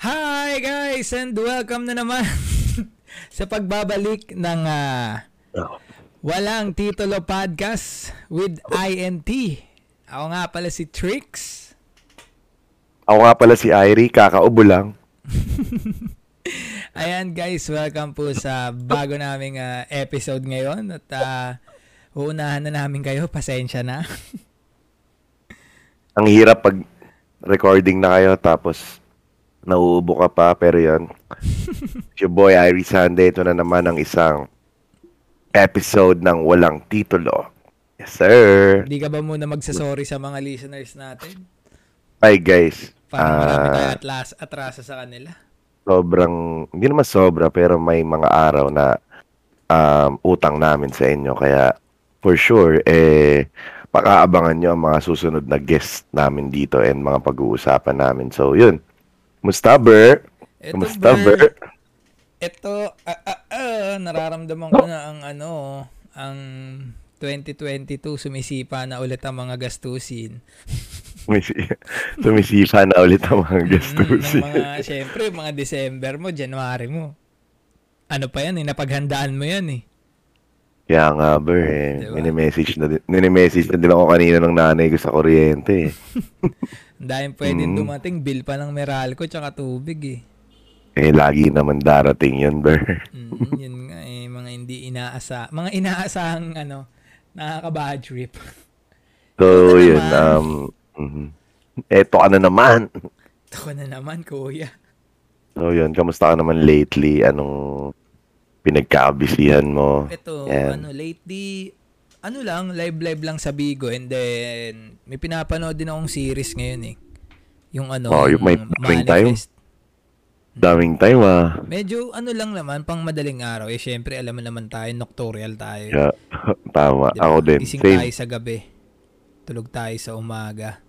Hi guys and welcome na naman sa pagbabalik ng uh, Walang Titulo Podcast with INT. Ako nga pala si Trix. Ako nga pala si Irie, kakaubo lang. Ayan guys, welcome po sa bago naming uh, episode ngayon at uh, uunahan na namin kayo, pasensya na. Ang hirap pag recording na kayo tapos nauubo ka pa pero yan. Your boy Irie Sunday, ito na naman ang isang episode ng Walang Titulo. Yes, sir. Hindi ka ba muna magsasorry sa mga listeners natin? Hi, guys. Parang marami tayo atlas, atrasa sa kanila. Sobrang, hindi naman sobra, pero may mga araw na um, utang namin sa inyo. Kaya, for sure, eh, pakaabangan nyo ang mga susunod na guest namin dito and mga pag-uusapan namin. So, yun. Musta, Ber? Kumusta, Ber? Ito, uh, uh, uh, nararamdaman ko na ang ano, ang 2022 sumisipa na ulit ang mga gastusin. Sumisi- Sumisipa na ulit ang mga Mm, gastusin. ng mga, syempre, mga December mo, January mo. Ano pa yan eh, napaghandaan mo yan eh. Kaya nga, Ber, eh. Diba? Mini-message na, din- mini-message na din ako kanina ng nanay ko sa kuryente, eh. Daming pwedeng Mm. dumating, bill pa ng Meralco tsaka tubig eh. Eh, lagi naman darating yun, Ber. Mm, yun nga eh, mga hindi inaasa, mga inaasahang ano, nakaka-bad trip. So, Ito na yun, naman. um, mhm. eto ka na naman. Ito ko na naman, kuya. So, yun, kamusta ka naman lately? Anong pinagkabisihan mo? Ito, Yan. ano, lately, ano lang, live-live lang sa Bigo and then may pinapanood din akong series ngayon eh. Yung ano, Oh, yung may daming time? Manifest. Daming time, ah. Medyo ano lang naman, pang madaling araw. Eh, syempre, alam mo naman tayo, nocturial tayo. Yeah. Tama, Diba? ako din. Gising Same. tayo sa gabi. Tulog tayo sa umaga.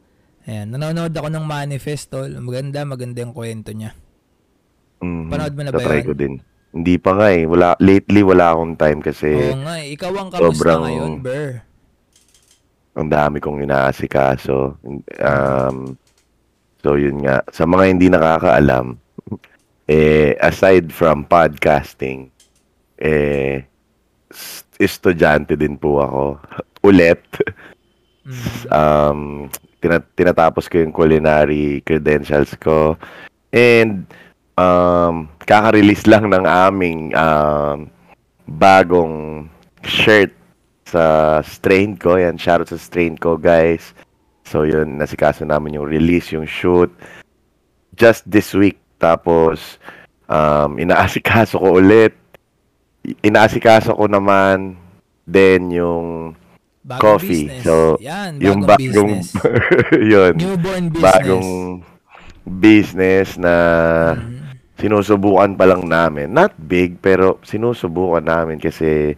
Ayan, nanonood ako ng Manifest, tol. Maganda, maganda yung kwento niya. Mhm. Panood mo na ba yun? ko din. Hindi pa nga eh. Wala, lately, wala akong time kasi Oo nga eh. Ikaw ang kamusta sobrang- ngayon, Ber? ang dami kong inaasikaso. Um, so, yun nga. Sa mga hindi nakakaalam, eh, aside from podcasting, eh, s- estudyante din po ako. Ulit. Mm. um, tina- tinatapos ko yung culinary credentials ko. And, um, kaka-release lang ng aming um, bagong shirt sa strain ko. Yan, shoutout sa strain ko, guys. So, yun, nasikaso namin yung release, yung shoot. Just this week. Tapos, um, inaasikaso ko ulit. Inaasikaso ko naman then yung Bagong coffee. business. So, Yan, bagong, yung bagong business. yun Newborn business. bagong business na Mhm. Sinusubukan pa lang namin. Not big, pero sinusubukan namin kasi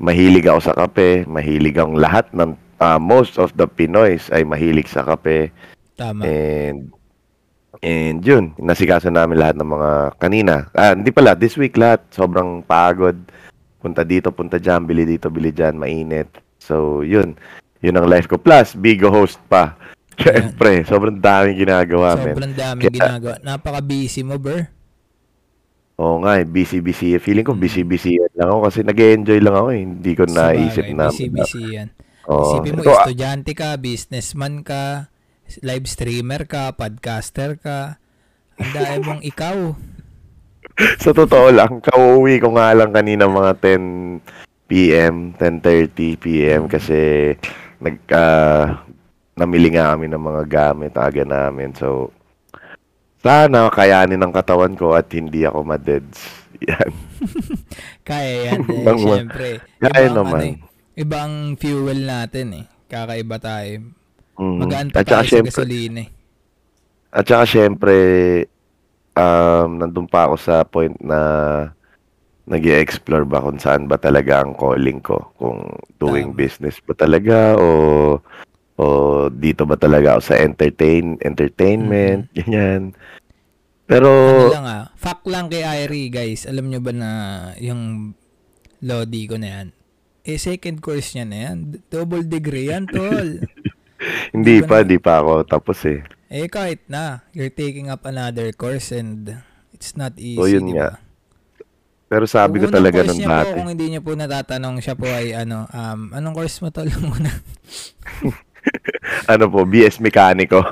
mahilig ako sa kape. Mahilig ang lahat ng, ah, most of the Pinoys ay mahilig sa kape. Tama. And, and yun, nasikaso namin lahat ng mga kanina. Ah, hindi pala, this week lahat. Sobrang pagod. Punta dito, punta dyan, bili dito, bili dyan, mainit. So, yun. Yun ang life ko. Plus, Bigo host pa. Siyempre, sobrang daming ginagawa, men. Sobrang dami Kaya- ginagawa. Napaka-busy mo, Ber. Oo nga, eh, busy-busy. Feeling ko Mm. busy-busy lang ako kasi nag enjoy lang ako. eh. Hindi ko naisip na. Busy-busy yan. Oo. Isipin mo, Ito, ah, estudyante ka, businessman ka, live streamer ka, podcaster ka. Ang dahil mong ikaw. sa totoo lang, kauwi ko nga lang kanina mga 10 p.m., 10.30 p.m. kasi nag, ah, namili nga kami ng mga gamit, aga namin. So, sana kayanin ng katawan ko at hindi ako madeds. Yan. Kaya yan, eh, Bang- syempre. Kaya Ibang, naman. Ano, eh, ibang fuel natin eh. Kakaiba tayo. Mm. Magaan pa tayo sa syempre- gasolina eh. At saka syempre, um, nandun pa ako sa point na nag explore ba kung saan ba talaga ang calling ko. Kung doing Tama. business ba talaga o o dito ba talaga ako sa entertain entertainment, ganyan. Pero, Ano lang ah, fact lang kay Irie guys. Alam nyo ba na yung Lodi ko na yan? Eh, second course niya na yan. Double degree yan, tol. hindi pa, na- di pa ako tapos eh. Eh, kahit na. You're taking up another course and it's not easy, So, yun di nga. Pero sabi ko Unang talaga nung niya po, dati. kung hindi niya po natatanong, siya po ay ano, um, anong course mo tol muna? ano po, BS Mekaniko.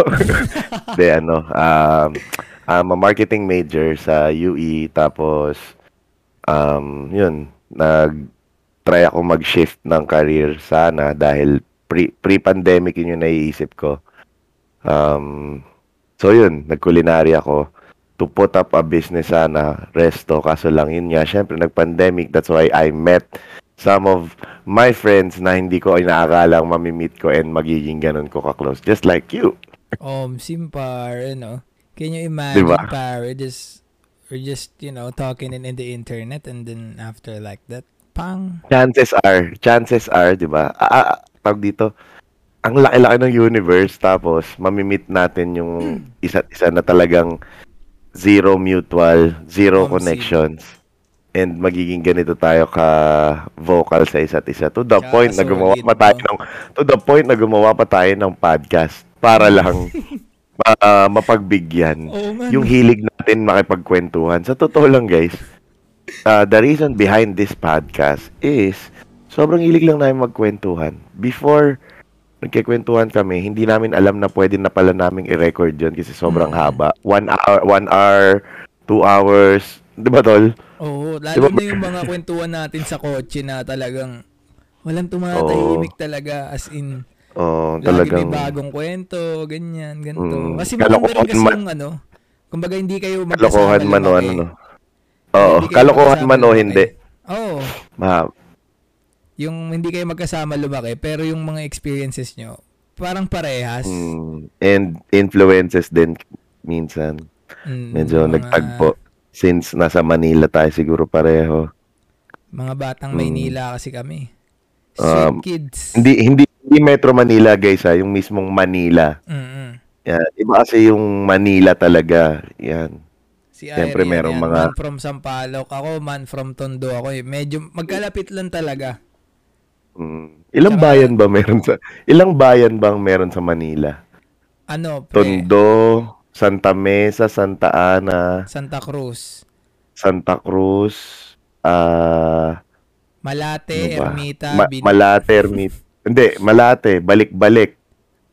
De, ano, um, I'm a marketing major sa UE. Tapos, um, yun, nag-try ako mag-shift ng career sana dahil pre- pre-pandemic yun yung naiisip ko. Um, so yun, nag-culinary ako to put up a business sana, resto. Kaso lang yun nga, syempre nag-pandemic. That's why I met some of my friends na hindi ko inaakalang mamimit ko and magiging ganun ko ka-close. Just like you. um, simpar, you know. Can you imagine, Diba? par, we're just, we're just, you know, talking in, in the internet and then after like that, pang, Chances are, chances are, di ba? Ah, ah, tawag dito, ang laki-laki ng universe tapos mamimit natin yung isa't isa na talagang zero mutual, zero Um, connections. And magiging ganito tayo ka vocal sa isa't isa. To the Tsaka point na gumawa pa tayo ng to the point na gumawa pa tayo ng podcast para lang ma, ah, mapagbigyan oh man, yung hilig natin makipagkwentuhan. Sa totoo lang, guys, uh, the reason behind this podcast is sobrang hilig lang namin magkwentuhan. Before nagkikwentuhan kami, hindi namin alam na pwede na pala naming i-record yun kasi sobrang Mm. haba. One hour, one hour, two hours. Di ba, Tol? Oo, lalo Diba? na yung mga kwentuhan natin sa kotse na talagang walang tumatahimik talaga as in Oh, lagi talagang... may bagong kwento, ganyan, ganito. Mm, Kasi maganda rin kasi man- yung ano, kumbaga hindi kayo magkasama Kalokohan man o ano, no? Oo, kalokohan man o hindi. Oo, Ma, yung hindi kayo magkasama lumaki, pero yung mga experiences nyo, parang parehas. mm, and influences din minsan. Mm, Medyo mga- nagtagpo. Since nasa Manila tayo siguro pareho. Mga batang Mm. Maynila kasi kami. Sweet Um, kids. Hindi hindi hindi Metro Manila guys ha, yung mismong Manila. Mm-mm. Yan. Iba kasi yung Manila talaga. Yan. Si Siyempre, Irene, merong yan, mga- man from Sampaloc. Ako, man from Tondo. Ako, eh. medyo magkalapit lang talaga. Mm. Ilang Tsaka- bayan ba meron sa Ilang bayan bang meron sa Manila? Ano, pre, Tondo, Santa Mesa, Santa Ana, Santa Cruz. Santa Cruz, ah Malate, Ano ba? Ermita, Ma- Bin- Malate, Ermit. Hindi, Malate, balik-balik.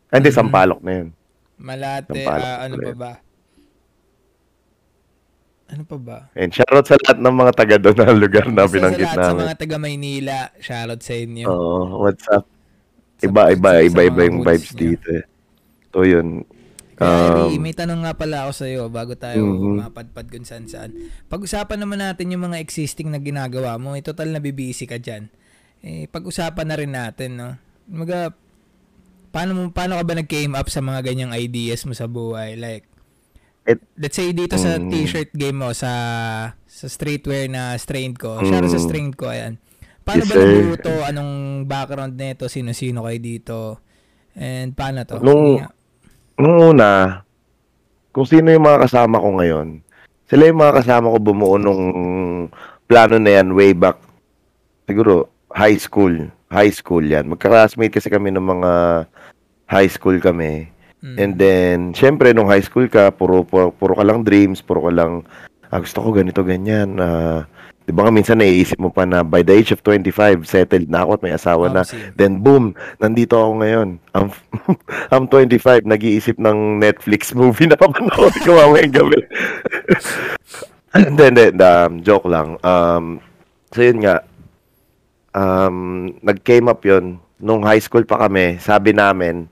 Ah, Hindi, Mhm. Sampaloc na yun. Malate, Sampaloc ah, ano pa ba? Ano pa ba? And shoutout sa lahat ng mga taga doon na lugar na Basta sa binanggit lahat sa namin. mga taga Maynila, shoutout sa inyo. Oo, what's up? Sa- Iba, iba, sa- sa iba, iba mga yung vibes nyo. dito. eh. So, yun. Um, Ari, may tanong nga pala ako sa iyo bago tayo Mhm. mapadpad kung saan saan. Pag-usapan naman natin yung mga existing na ginagawa mo. Eh, total na bibisi ka dyan. Eh, pag-usapan na rin natin, no? Mga, paano, mo, paano ka ba nag-came up sa mga ganyang ideas mo sa buhay? Like, It- let's say dito sa Mm. t-shirt game mo, sa sa streetwear na strained ko. Shout out sa Mm. strained ko, ayan. Paano Yes, ba nagluto? Anong background nito? Sino-sino kayo dito? And paano to? Nung- nga. Nung una, kung sino yung mga kasama ko ngayon, sila yung mga kasama ko bumuo nung plano na yan way back, siguro, high school. High school yan. Magka-classmate kasi kami ng mga high school kami. Mm. And then, syempre, nung high school ka, puro, puro, puro ka lang dreams, puro ka lang, ah, gusto ko ganito, ganyan. Ah, di ba nga minsan naiisip mo pa na by the age of 25, settled na ako at may asawa na. Obviously. Then boom, nandito ako ngayon. I'm, I'm 25, nag-iisip ng Netflix movie na papanood ko mamayang gabi. Hindi, hindi, um, joke lang. Um, so yun nga, um, nag-came up yun. Nung high school pa kami, sabi namin,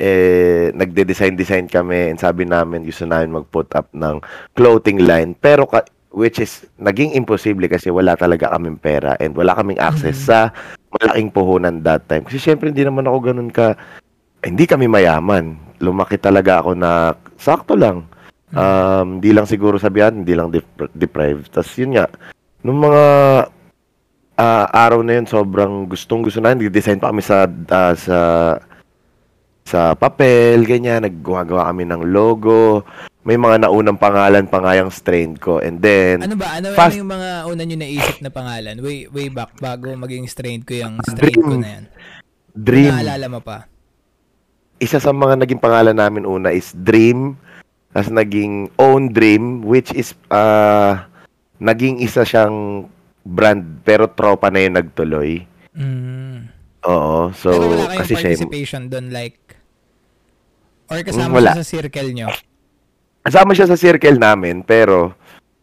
eh, nagde-design-design kami and sabi namin gusto namin mag-put up ng clothing line. Pero, ka- which is, naging imposible kasi wala talaga kaming pera and wala kaming access sa malaking puhunan that time. Kasi syempre, hindi naman ako ganun ka, hindi kami mayaman. Lumaki talaga ako na sakto lang. Um, hindi lang siguro sabihan, hindi lang dep- deprived. Tapos yun nga, nung mga ah, araw na yun, sobrang gustong gusto na. Nag-design pa kami sa, ah, sa, sa papel, ganyan. Naggawa kami ng logo. May mga naunang pangalan pa nga yung strain ko. And then, Ano ba? Ano, Fast- ano yung mga una nyo naisip na pangalan? Way, way back, bago maging strain ko yung strain ko Dream. na yan. Dream. Naalala mo pa? isa sa mga naging pangalan namin una is Dream, as naging Own Dream, which is, uh, naging isa siyang brand, pero tropa na yung nagtuloy. Mm. Oo, so, Pero wala kasi participation doon, like, or kasama Mm, wala. siya sa circle nyo? kasama siya sa circle namin, pero,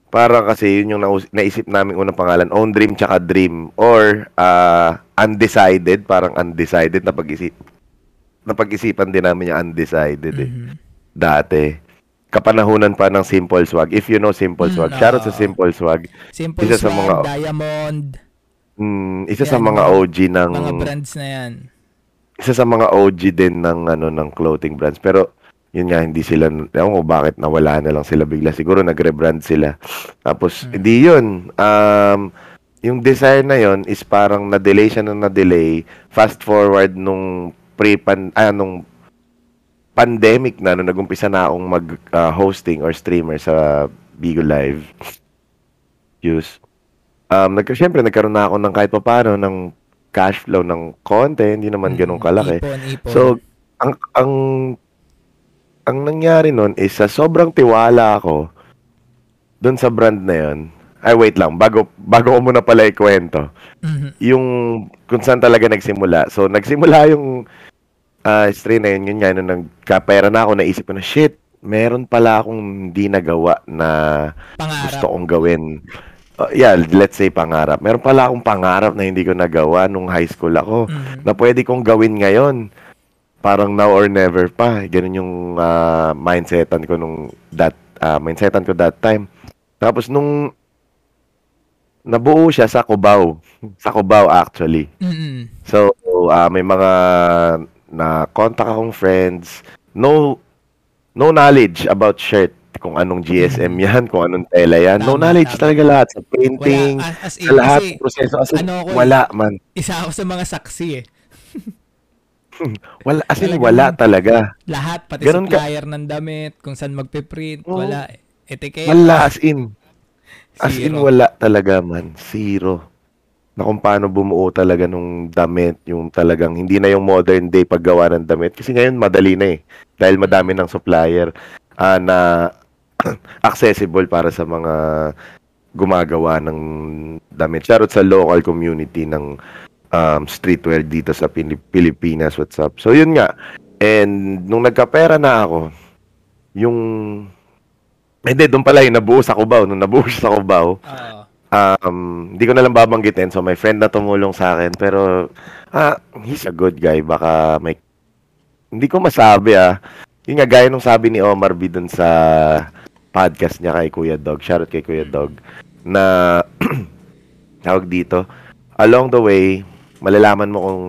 parang kasi yun yung naus- naisip namin unang pangalan, Own Dream tsaka Dream, or, uh, Undecided, parang Undecided na pag-isip, napag-isipan din namin yung Undecided eh. Mhm. dati. Kapanahunan pa ng Simple Swag. If you know Simple Mm, Swag, shoutout sa. Simple Swag. Simple Isa sa Swag, mga- Diamond, Mm, isa sa Yan, mga mga- OG ng mga brands na yan. Isa sa mga OG din ng ano ng clothing brands. Pero yun nga hindi sila ewan ko bakit nawala na lang sila bigla. Siguro nagre-brand sila. Tapos Mm. hindi yun. Um yung design na yon is parang na-delay siya na na-delay. Fast forward nung pre-pan ah, nung pandemic na nung nag-umpisa na akong mag-hosting or streamer sa Bigo Live. Use. Um, nag syempre nagkaroon na ako ng kahit papaano ng cash flow ng konti, hindi naman ganun kalaki. Ipon, ipon. So, ang ang ang nangyari nun is sa sobrang tiwala ako doon sa brand na yon. Ay wait lang, bago bago ko muna pala ikwento. Mhm. Yung kung saan talaga nagsimula. So nagsimula yung uh, strain na yun, yun nga, nung nagkapera na ako, naisip ko na, shit, meron pala akong hindi nagawa na Pangarap. gusto kong gawin. Uh, yeah, let's say pangarap. Meron pala akong pangarap na hindi ko nagawa nung high school ako Mhm. na pwede kong gawin ngayon. Parang now or never pa. Ganun yung ah, mindsetan ko nung that ah, mindsetan ko that time. Tapos nung nabuo siya sa Cubao. Sa Cubao actually. Mhm. So, ah, may mga na contact akong friends. No no knowledge about shirt kung anong GSM yan, kung anong tela yan. no Tama, knowledge tama. talaga lahat sa painting, Wala, as, as in, sa lahat kasi proseso. As in, ano ako eh. wala man. isa ako sa mga saksi eh. Wala, as in, wala talaga. Lahat, pati Ganun ka- supplier ng damit, kung saan magpe-print, Oo. wala. eh. Etiquette, Wala, as in. As in, zero. wala talaga man. Zero. Na kung paano bumuo talaga nung damit, yung talagang hindi na yung modern day paggawa ng damit. Kasi ngayon, madali na eh. Dahil madami ng supplier ah, na accessible para sa mga gumagawa ng damit. Charot sa local community ng um, streetwear dito sa Pili- Pilipinas. What's up? So, yun nga. And nung nagkapera na ako, yung hindi, doon pala yung nabuo sa Cubao. Nung nabuo sa Cubao, Oo. um, hindi ko na lang babanggitin. So, may friend na tumulong sa akin. Pero, ah, he's a good guy. Baka may... Hindi ko masabi, ah. Yung nga, gaya nung sabi ni Omar B dun sa podcast niya kay Kuya Dog. Shoutout kay Kuya Dog. Na, tawag dito, along the way, malalaman mo kung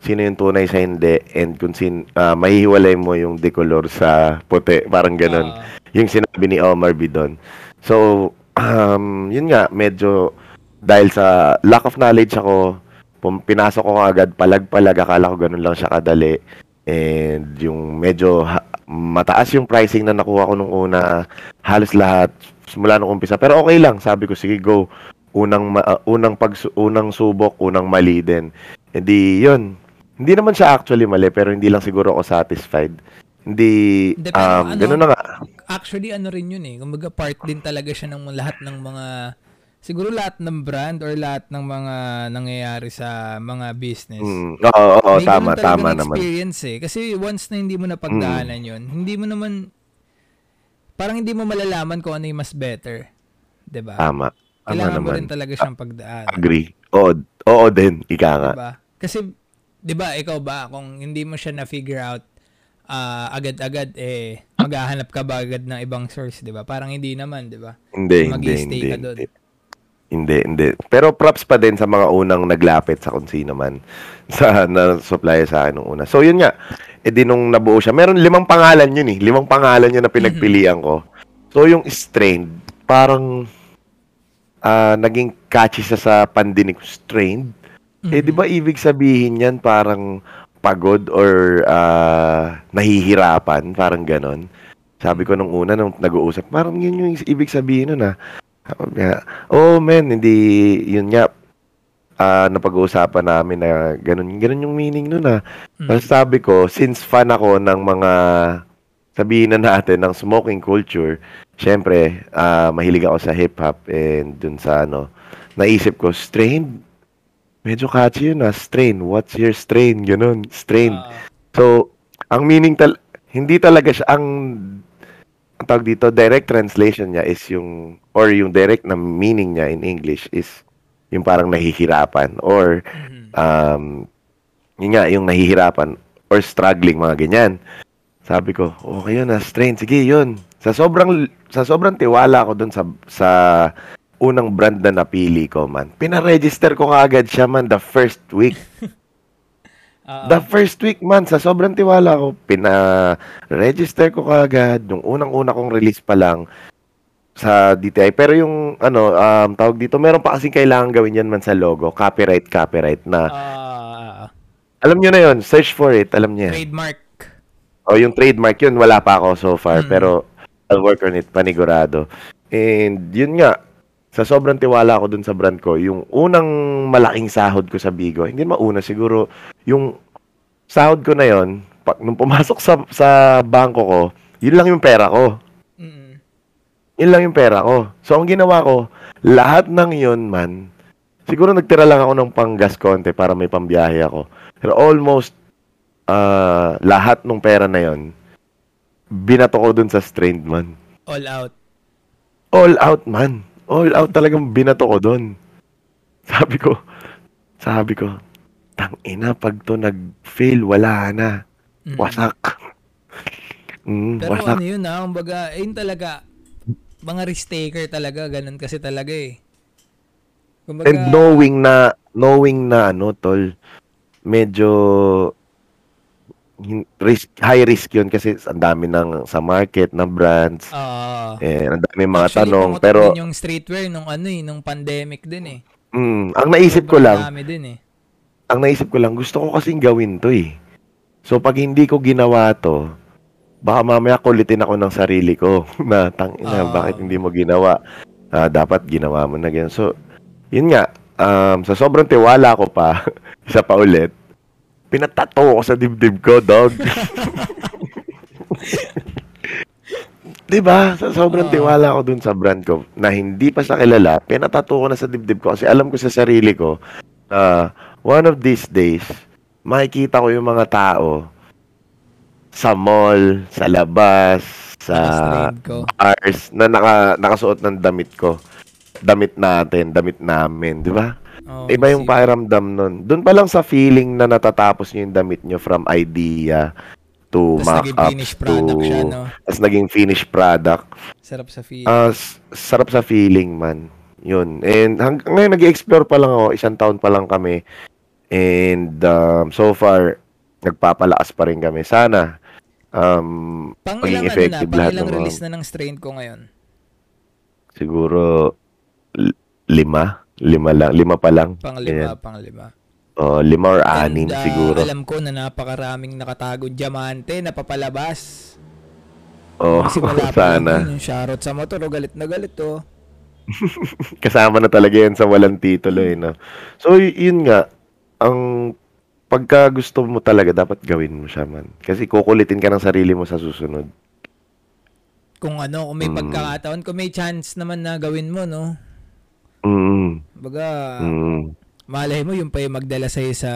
sino yung tunay sa hindi and kung sin ah, mahihiwalay mo yung decolor sa puti. Parang ganun Oo. yung sinabi ni Omar B doon. So, um, yun nga, medyo dahil sa lack of knowledge ako, pum- pinasok ko agad palag-palag, akala ko ganun lang siya kadali. And yung medyo mataas yung pricing na nakuha ko nung una, halos lahat, simula nung umpisa. Pero okay lang, sabi ko, sige, go. Unang, ah, unang, pag, unang subok, unang mali din. Hindi, yun. Hindi naman siya actually mali, pero hindi lang siguro ako satisfied. Hindi, pero um, ano, ganun na nga. Actually, ano rin yun eh. Kumbaga, part din talaga siya ng lahat ng mga, siguro lahat ng brand or lahat ng mga nangyayari sa mga business. Mm, oo, oo, May tama, tama naman. Mm. experience eh. Kasi once na hindi mo napagdaanan yun, hindi mo naman, parang hindi mo malalaman kung ano yung mas better. ba? Tama. Tama Kailangan mo naman. rin talaga siyang pagdaanan. Agree. Oo, oo din, ika nga. Diba? Kasi, di ba, ikaw ba, kung hindi mo siya na-figure out ah, agad-agad, eh, maghahanap ka ba agad ng ibang source, di ba? Parang hindi naman, di ba? Hindi, hindi, hindi, ka doon. Hindi. Hindi. Pero props pa din sa mga unang naglapit sa kung sino man sa na supplier sa akin nung una. So yun nga, eh di nung nabuo siya, meron limang pangalan yun eh. Limang pangalan yun na pinagpilian ko. So yung strained, parang ah, naging catchy siya sa pandinig strained. Eh di ba ibig sabihin yan parang pagod or ah, nahihirapan, parang ganon. Sabi ko nung una, nung nag-uusap, parang yun yung ibig sabihin nun ah. Oh man, hindi, yun nga, ah, napag-uusapan namin na ganun, ganun yung meaning nun ah. Mm. Tapos sabi ko, since fan ako ng mga, sabihin na natin, ng smoking culture, syempre, ah, mahilig ako sa hip-hop and dun sa ano, naisip ko, strain? Medyo catchy yun ah, strain. What's your strain? Ganun, strain. Ah, So, ang meaning tal hindi talaga siya ang tawag dito direct translation niya is yung or yung direct na meaning niya in English is yung parang nahihirapan or mhm. um yun nga yung nahihirapan or struggling mga ganyan. Sabi ko, okay yun na strain. Sige, yun. Sa sobrang sa sobrang tiwala ko dun sa sa unang brand na napili ko man. Pina-register ko kaagad siya man the first week. Ah, The first week man, sa sobrang tiwala ko, pina-register ko kagad yung unang-una kong release pa lang sa DTI. Pero yung ano, um, tawag dito, meron pa kasing kailangan gawin yan man sa logo. Copyright, copyright na. ah, Alam nyo na yun, search for it, alam yan. trademark. O yung trademark yun, wala pa ako so far. Mm. Pero I'll work on it, panigurado. And yun nga, sa sobrang tiwala ko dun sa brand ko, yung unang malaking sahod ko sa Bigo, hindi mauna siguro, yung sahod ko na yon pag, nung pumasok sa, sa bangko ko, yun lang yung pera ko. Mm. Yun lang yung pera ko. So, ang ginawa ko, lahat ng yun man, siguro nagtira lang ako ng panggas konti para may pambiyahe ako. Pero almost, ah, lahat ng pera na yon binato ko dun sa strained man. All out. All out man. All out talagang binato ko dun. Sabi ko, sabi ko, tang ina, pag to nag-fail, wala na. Mm. Wasak. Mm, Pero wasak. ano yun ha, kumbaga, ayun talaga, mga risk taker talaga, ganun kasi talaga eh. Kumbaga, And knowing na, knowing na ano, tol, medyo risk, high risk yun kasi ang dami ng sa market na brands. ah, Eh, ang dami mga actually, tanong. Pero, yung streetwear nung ano eh, nung pandemic din eh. mm, ang naisip ko lang, dami din eh. ang naisip ko lang, gusto ko kasing gawin to eh. So, pag hindi ko ginawa to, baka mamaya kulitin ako ng sarili ko na tangina, Ah. bakit hindi mo ginawa? Ah, dapat ginawa mo na ganyan. So, yun nga, um, sa sobrang tiwala ko pa, isa pa ulit, pinatato ko sa dibdib ko, dog. 'Di ba? Sa sobrang Ah. tiwala ko dun sa brand ko na hindi pa sa kilala, pinatato ko na sa dibdib ko kasi alam ko sa sarili ko na one of these days, makikita ko yung mga tao sa mall, sa labas, sa bars na naka, nakasuot ng damit ko. Damit natin, damit namin, di ba? Oh, Iba yung pakiramdam nun. Doon pa lang sa feeling na natatapos nyo yung damit nyo from idea to mock up to siya, no? naging finished product. Sarap sa feel. Ah, s- sarap sa feeling man. Yun. And hang, ngayon nag-explore pa lang ako, isang taon pa lang kami. And um, so far nagpapalakas pa rin kami. Sana um pang maging ilang ano na, effective pang lahat ilang release na ng strain ko ngayon. siguro l- lima, lima lang, lima pa lang. Pang lima, pang lima. Oh, lima or anim And, ah, siguro. alam ko na napakaraming nakatagong diamante na papalabas. Oh, pa lang sana. yun, yung shoutout sa motor, oh, galit na galit oh. Kasama na talaga yan sa walang titulo eh, no? So, yun nga, ang pagka gusto mo talaga, dapat gawin mo siya, man. Kasi kukulitin ka ng sarili mo sa susunod. Kung ano, kung may Mm. pagkakataon, kung may chance naman na gawin mo, no? Mm, Baga, mm. malay mo yung pa yung magdala sa'yo sa...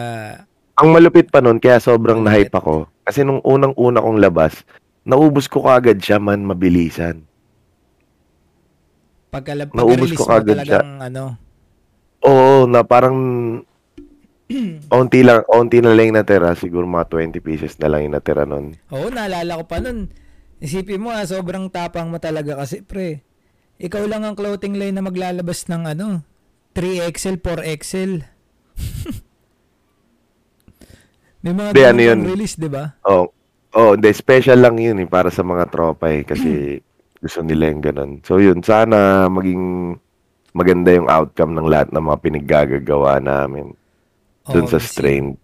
Ang malupit pa nun, kaya sobrang Malupit. na-hype ako. Kasi nung unang-una kong labas, naubos ko kaagad siya man mabilisan. Pagka, Naubos pag-release ko mo kagad siya. ano, Oo, na parang onti lang, onti na lang natira. Siguro mga 20 pieces na lang yung natira nun. Oo, naalala ko pa nun. Isipin mo ah, sobrang tapang mo talaga kasi pre. Ikaw lang ang clothing line na maglalabas ng ano, 3XL, 4XL. May mga Di, ano yun? release, di ba? Oh, oh, hindi, special lang yun eh, para sa mga tropa eh, kasi gusto nila yung ganun. So yun, sana maging maganda yung outcome ng lahat ng mga pinaggagawa namin dun Oo, sa strain.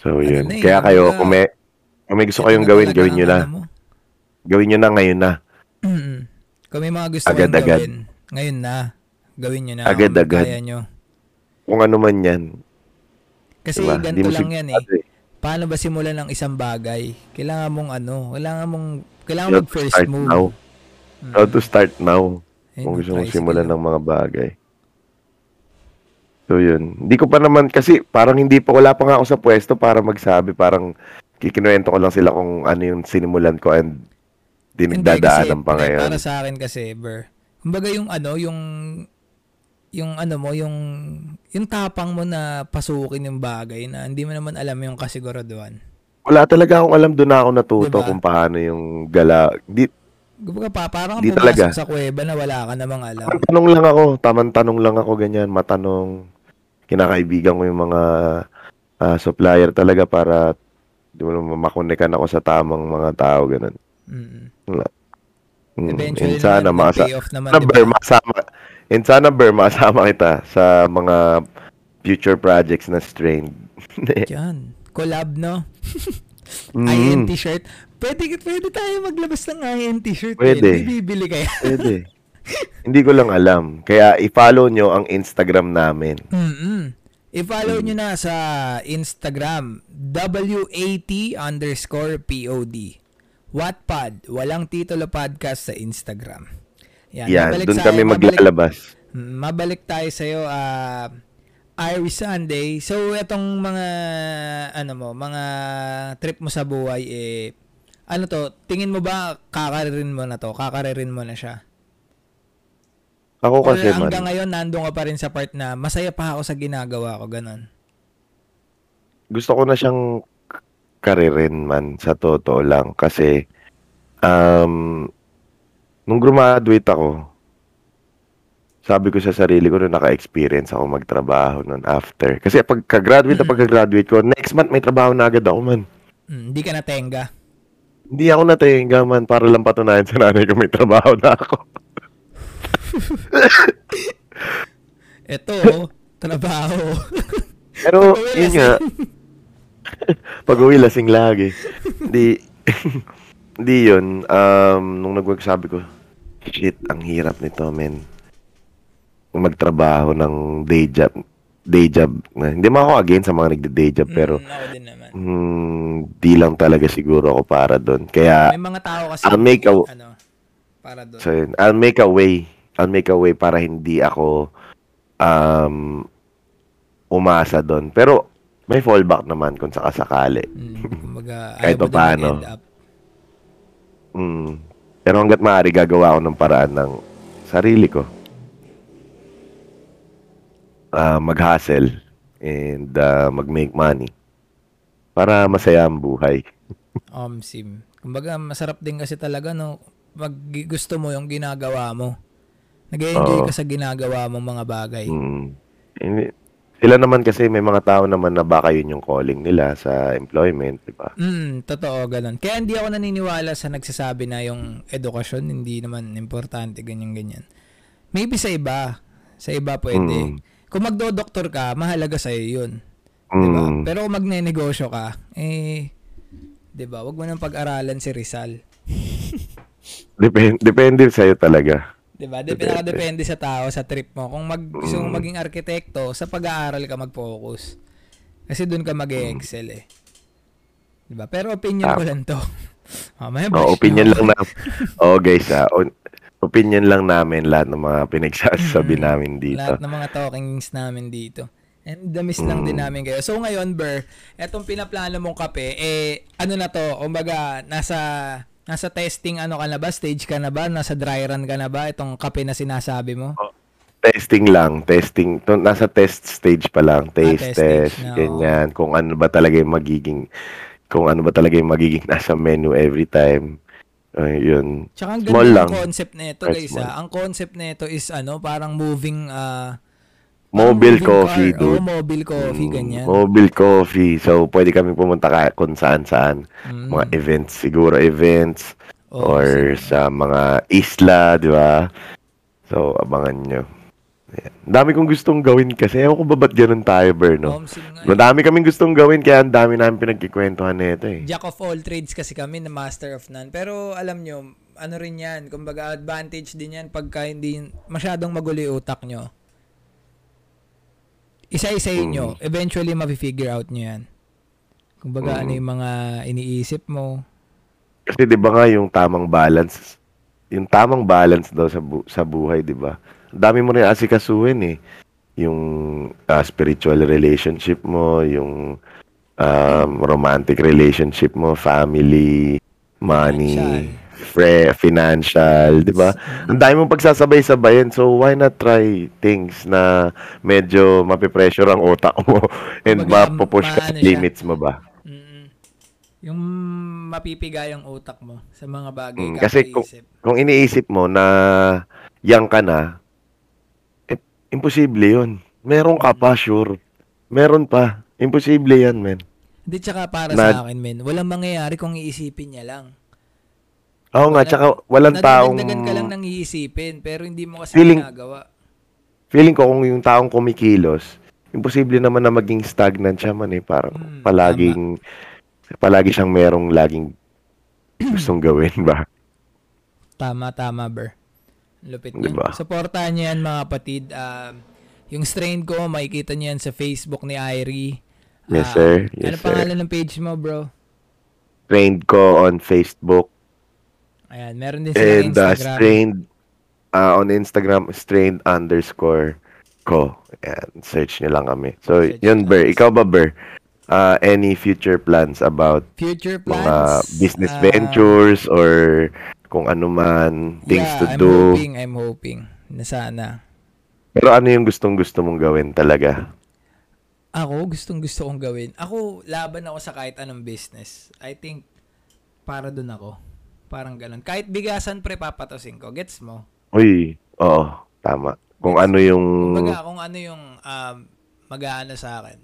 So Ano yun. na eh, Kaya kayo, kung may, kung may gusto kayong gawin, gawin nyo na. Gawin nyo na ngayon na. Mm. Kung may mga gusto kayong Agad-agad. gawin, ngayon na. Gawin nyo na. Agad-agad. Kaya nyo. kung ano man yan. Kasi diba? ganito lang yan eh. eh. Paano ba simulan ng isang bagay? Kailangan mong ano, kailangan mong, kailangan mag first move. Now. Hmm. How to start now. Ayun, kung gusto mong simulan ng mga bagay. So yun. Hindi ko pa naman, kasi parang hindi pa, wala pa nga ako sa pwesto para magsabi. Parang kikinuwento ko lang sila kung ano yung sinimulan ko and dinagdadaanan pa ngayon. Para sa akin kasi, Ber, kumbaga yung ano, yung yung ano mo, yung yung tapang mo na pasukin yung bagay na hindi mo naman alam yung kasiguraduhan. Wala talaga akong alam doon na ako natuto diba? kung paano yung gala. Di, Kumbaga pa, parang di talaga. sa kuweba na wala ka namang alam. Tamang tanong lang ako, tamang tanong lang ako ganyan, matanong. Kinakaibigan ko yung mga uh, supplier talaga para di mo makonekan ako sa tamang mga tao ganun. Mm, Eventually and sana naman, masa- off naman, diba? Masama, and sana Ber, masama kita sa mga future projects na strained. Yan. Collab, no? mm. IN t-shirt. Pwede, pwede tayo maglabas ng IN t-shirt. Eh. Pwede. Eh. Bibili kaya. pwede. Hindi ko lang alam. Kaya i-follow nyo ang Instagram namin. Mm-mm. I-follow mm. nyo na sa Instagram, WAT underscore POD. Wattpad, walang titulo podcast sa Instagram. Yan, Yan doon kami maglalabas. Mabalik, mm, mabalik tayo sa iyo uh, Irish Sunday. So itong mga ano mo, mga trip mo sa buhay eh ano to, tingin mo ba kakaririn mo na to? Kakaririn mo na siya? Ako kasi Or man. Hanggang ngayon nandoon ka pa rin sa part na masaya pa ako sa ginagawa ko, ganun. Gusto ko na siyang karirin man sa totoo lang kasi um, nung graduate ako sabi ko sa sarili ko na naka-experience ako magtrabaho noon after. Kasi pagka-graduate na pagka-graduate ko, next month may trabaho na agad ako man. Mm, hindi ka natenga? Hindi ako natenga man para lang patunayan sa nanay ko may trabaho na ako. Ito, trabaho. Pero, yun nga, Pag uwi, lasing lagi. Di, di yun. Um, nung nagwagsabi ko, shit, ang hirap nito, men. Magtrabaho ng day job. Day job. Hindi mo ako again sa mga nagde-day job, mm, pero ako din naman. Mm, di lang talaga siguro ako para doon. Kaya, may mga tao kasi, I'll make a, ano, para doon. So, yun, I'll make a way. I'll make a way para hindi ako um, umasa doon. Pero, may fallback naman kung sakasakali. Mm, kumbaga, Kahit pa paano. Mm. Pero hanggat maaari gagawa ako ng paraan ng sarili ko. Uh, mag-hustle and uh, mag-make money para masaya ang buhay. um, sim. Kumbaga, masarap din kasi talaga, no? Pag gusto mo yung ginagawa mo. Nag-enjoy ka sa ginagawa mong mga bagay. Mm. Sila naman kasi may mga tao naman na baka yun yung calling nila sa employment, di ba? Mm, totoo, ganun. Kaya hindi ako naniniwala sa nagsasabi na yung edukasyon hindi naman importante, ganyan-ganyan. Maybe sa iba, sa iba pwede. Mm. Kung magdo-doktor ka, mahalaga sa iyo yun. Di ba? Mm. Pero kung magne-negosyo ka, eh, di ba, wag mo nang pag-aralan si Rizal. depende, depende sa iyo talaga. 'Di ba? Dep- depende sa tao, sa trip mo. Kung mag gusto mong mm. maging arkitekto, sa pag-aaral ka mag-focus. Kasi doon ka mag-excel eh. 'Di ba? Pero opinion ah. ko lang 'to. Mamaya oh, opinion lang na. oh, guys, ah, opinion lang namin lahat ng mga pinagsasabi mm, namin dito. Lahat ng mga talkings namin dito. And the miss mm. lang din mm. namin kayo. So ngayon, Ber, etong pinaplano mong kape, eh, ano na to, kumbaga, nasa Nasa testing ano ka na ba? Stage ka na ba? Nasa dry run ka na ba? Itong kape na sinasabi mo? Oh, testing lang. Testing. To, nasa test stage pa lang. Taste, ah, test, no. ganyan. Kung ano ba talaga yung magiging kung ano ba talaga yung magiging nasa menu every time. Uh, yun. Tsaka ang ganda ng concept nito guys. Ah. Ang concept nito is ano, parang moving uh, Mobile coffee, car. dude. Oh, mobile coffee, mm, ganyan. Mobile coffee. So, pwede kami pumunta ka kung saan-saan. Mm. Mga events, siguro events. Oh, or sa mga isla, di ba? So, abangan nyo. Yeah. Dami kong gustong gawin kasi. Ewan ko ba ba't ganun tayo, Berno? Madami kaming gustong gawin kaya ang dami namin pinagkikwentuhan nito eh. Jack of all trades kasi kami na master of none. Pero alam nyo, ano rin yan, kumbaga advantage din yan pagka hindi masyadong maguli utak nyo isa-isayin nyo, eventually ma-figure out nyo yan. Kumbaga, ano yung mga iniisip mo. Kasi 'di ba nga yung tamang balance, yung tamang balance daw sa bu- sa buhay, 'di ba? Ang dami mo rin asikasuhin eh. Yung ah, spiritual relationship mo, yung um, romantic relationship mo, family, money, fre- financial, 'di ba? Ang dami mong pagsasabay-sabayin. So why not try things na medyo mape-pressure ang utak mo and mapupush ka sa limits mo ba? Yung mapipigay ang utak mo sa mga bagay Mm, kasi kung, kung iniisip mo na young ka na, eh, imposible yun. Meron ka pa, sure. Meron pa. Imposible yan, men. Hindi, tsaka para Na- sa akin, men. Walang mangyayari kung iisipin niya lang. Oo nga, tsaka walang taong... Nadadagdagan ka lang ng iisipin, pero hindi mo kasi Feeling- ginagawa. Feeling ko kung yung taong kumikilos, imposible naman na maging stagnant siya man eh. Parang Mm, palaging... Palagi siyang merong laging gustong gawin ba? Tama, tama, Ber. Lupit niya. Diba? Supportahan niyo yan, mga kapatid. Um, yung strain ko, makikita niyo yan sa Facebook ni Irie. Yes, Ah, sir. ano Yes, sir. pangalan ng page mo, bro? Trained ko on Facebook Ayan, meron din sila and uh, Instagram. strained uh, on Instagram, strained underscore ko. Ayan, search nyo lang kami. So, Search yun, Ber. Ikaw ba, Ber? Uh, any future plans about Future mga plans. business ah, ventures or kung ano man, things yeah, to I'm do? hoping, I'm hoping na sana. Pero ano yung gustong-gusto mong gawin talaga? Ako, gustong gusto kong gawin. Ako, laban ako sa kahit anong business. I think, para dun ako. Parang ganun. Kahit bigasan pre, papatasin ko. Gets mo? Uy, oo, tama. Kung ano yung... Kumbaga, kung ano yung um, mag-aano sa akin.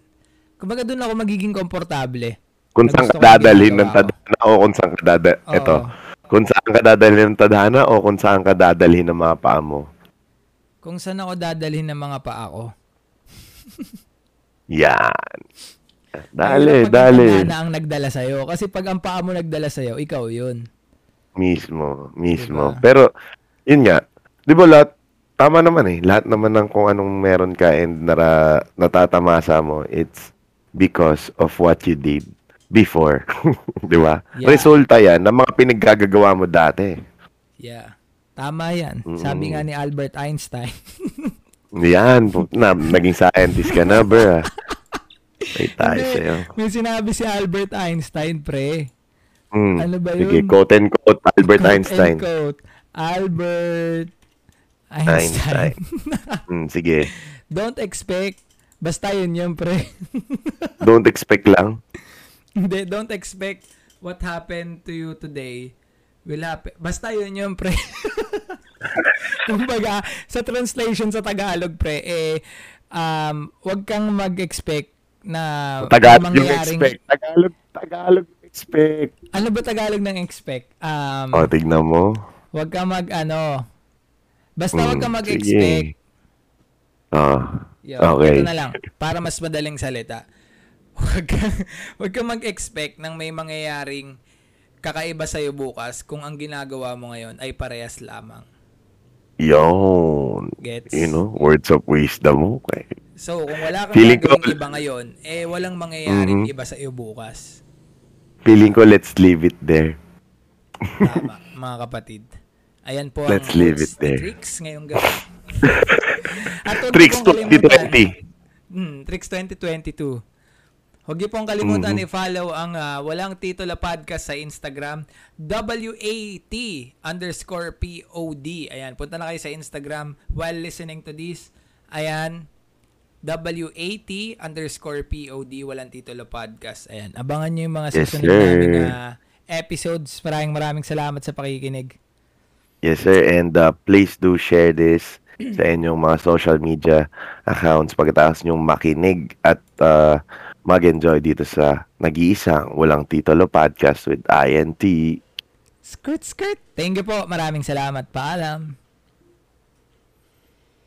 Kumbaga, dun ako magiging komportable. kung saan ka dadalhin ng tadhana o kung saan ka dadalhin... Ito. Kung saan ka dadalhin ng tadhana o kung saan ka dadalhin ng mga paa mo. Kung saan ako dadalhin ng mga paa ko. Yan. Dali, pag dali. ang ang nagdala sa'yo. Kasi pag ang paa mo nagdala sa'yo, ikaw yun. Mismo, mismo. Diba? Pero, yun nga, di ba lahat, tama naman eh, lahat naman ng kung anong meron ka and nara, natatamasa mo, it's because of what you did before. di ba? Yeah. Resulta yan ng mga pinaggagawa mo dati. Yeah. Tama yan. Sabi Mm. nga ni Albert Einstein. Yan, na, naging scientist ka na, bro. Ay, tayo Hindi. sa'yo. May sinabi si Albert Einstein, pre. Mm. Ano ba Sige, yun? quote and quote, Albert Quote Einstein. and quote. Albert Einstein. Einstein. Mm, sige. Don't expect. Basta yun yun, pre. Don't expect lang. Hindi, don't expect what happened to you today will happen. Basta yun yun, pre. Kumbaga, sa translation sa Tagalog, pre, eh, um, wag kang mag-expect na Tagalog yung expect. Tagalog, Tagalog expect. Ano ba Tagalog ng expect? Um, O, tignan mo. wag kang mag, ano, basta wag Mm, kang mag-expect. Oh, Yo, Okay. Ito na lang, para mas madaling salita. Huwag kang, huwag kang mag-expect ng may mangyayaring kakaiba sa'yo bukas kung ang ginagawa mo ngayon ay parehas lamang. yun. Gets? You know, words of wisdom. Okay. So, kung wala kang Feeling ko- iba ngayon, eh walang mangyayaring Mhm. iba sa'yo bukas. Feeling ko, let's leave it there. Tama, mga kapatid. Ayan po Let's ang leave it there. Tricks ngayong gabi. Tricks niyo pong kalimutan- 2020. Hmm, Tricks 2022. Huwag niyo pong kalimutan Mhm. i-follow ang ah, Walang Titulo Podcast sa Instagram. WAT underscore POD. Ayan, punta na kayo sa Instagram while listening to this. Ayan, WAT underscore POD Walang Titulo Podcast. Ayan, abangan niyo yung mga Yes, susunod sir. naming ah, episodes. Maraming maraming salamat sa pakikinig. Yes, sir. And uh, please do share this sa inyong mga social media accounts pagkatapos nyong makinig at uh, mag-enjoy dito sa nag-iisang Walang Titulo Podcast with INT. Skirt, skirt. Thank you po. Maraming salamat. Paalam.